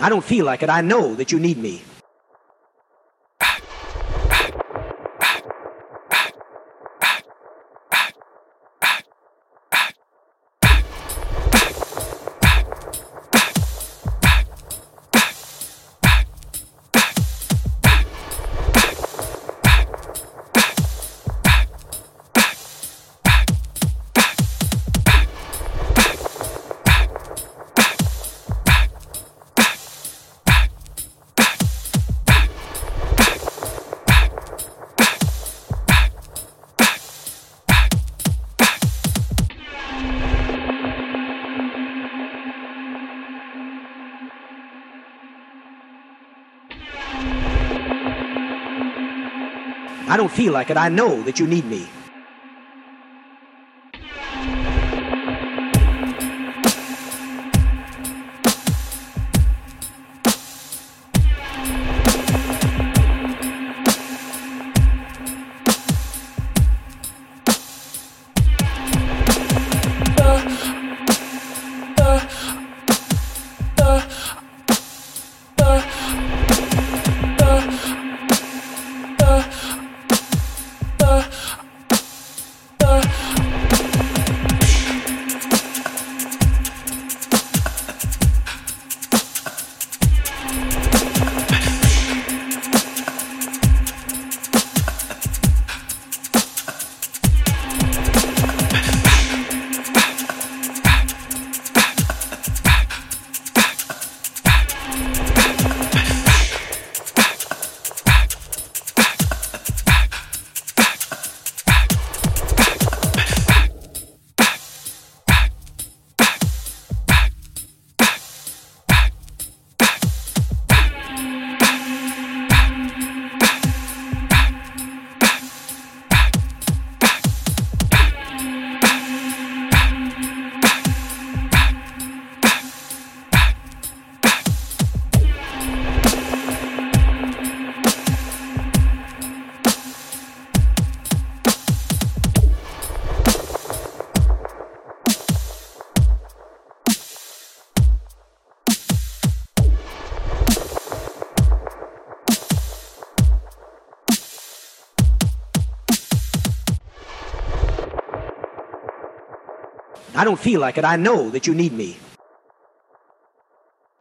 I don't feel like it. I know that you need me. I don't feel like it. I know that you need me. I don't feel like it. I know that you need me.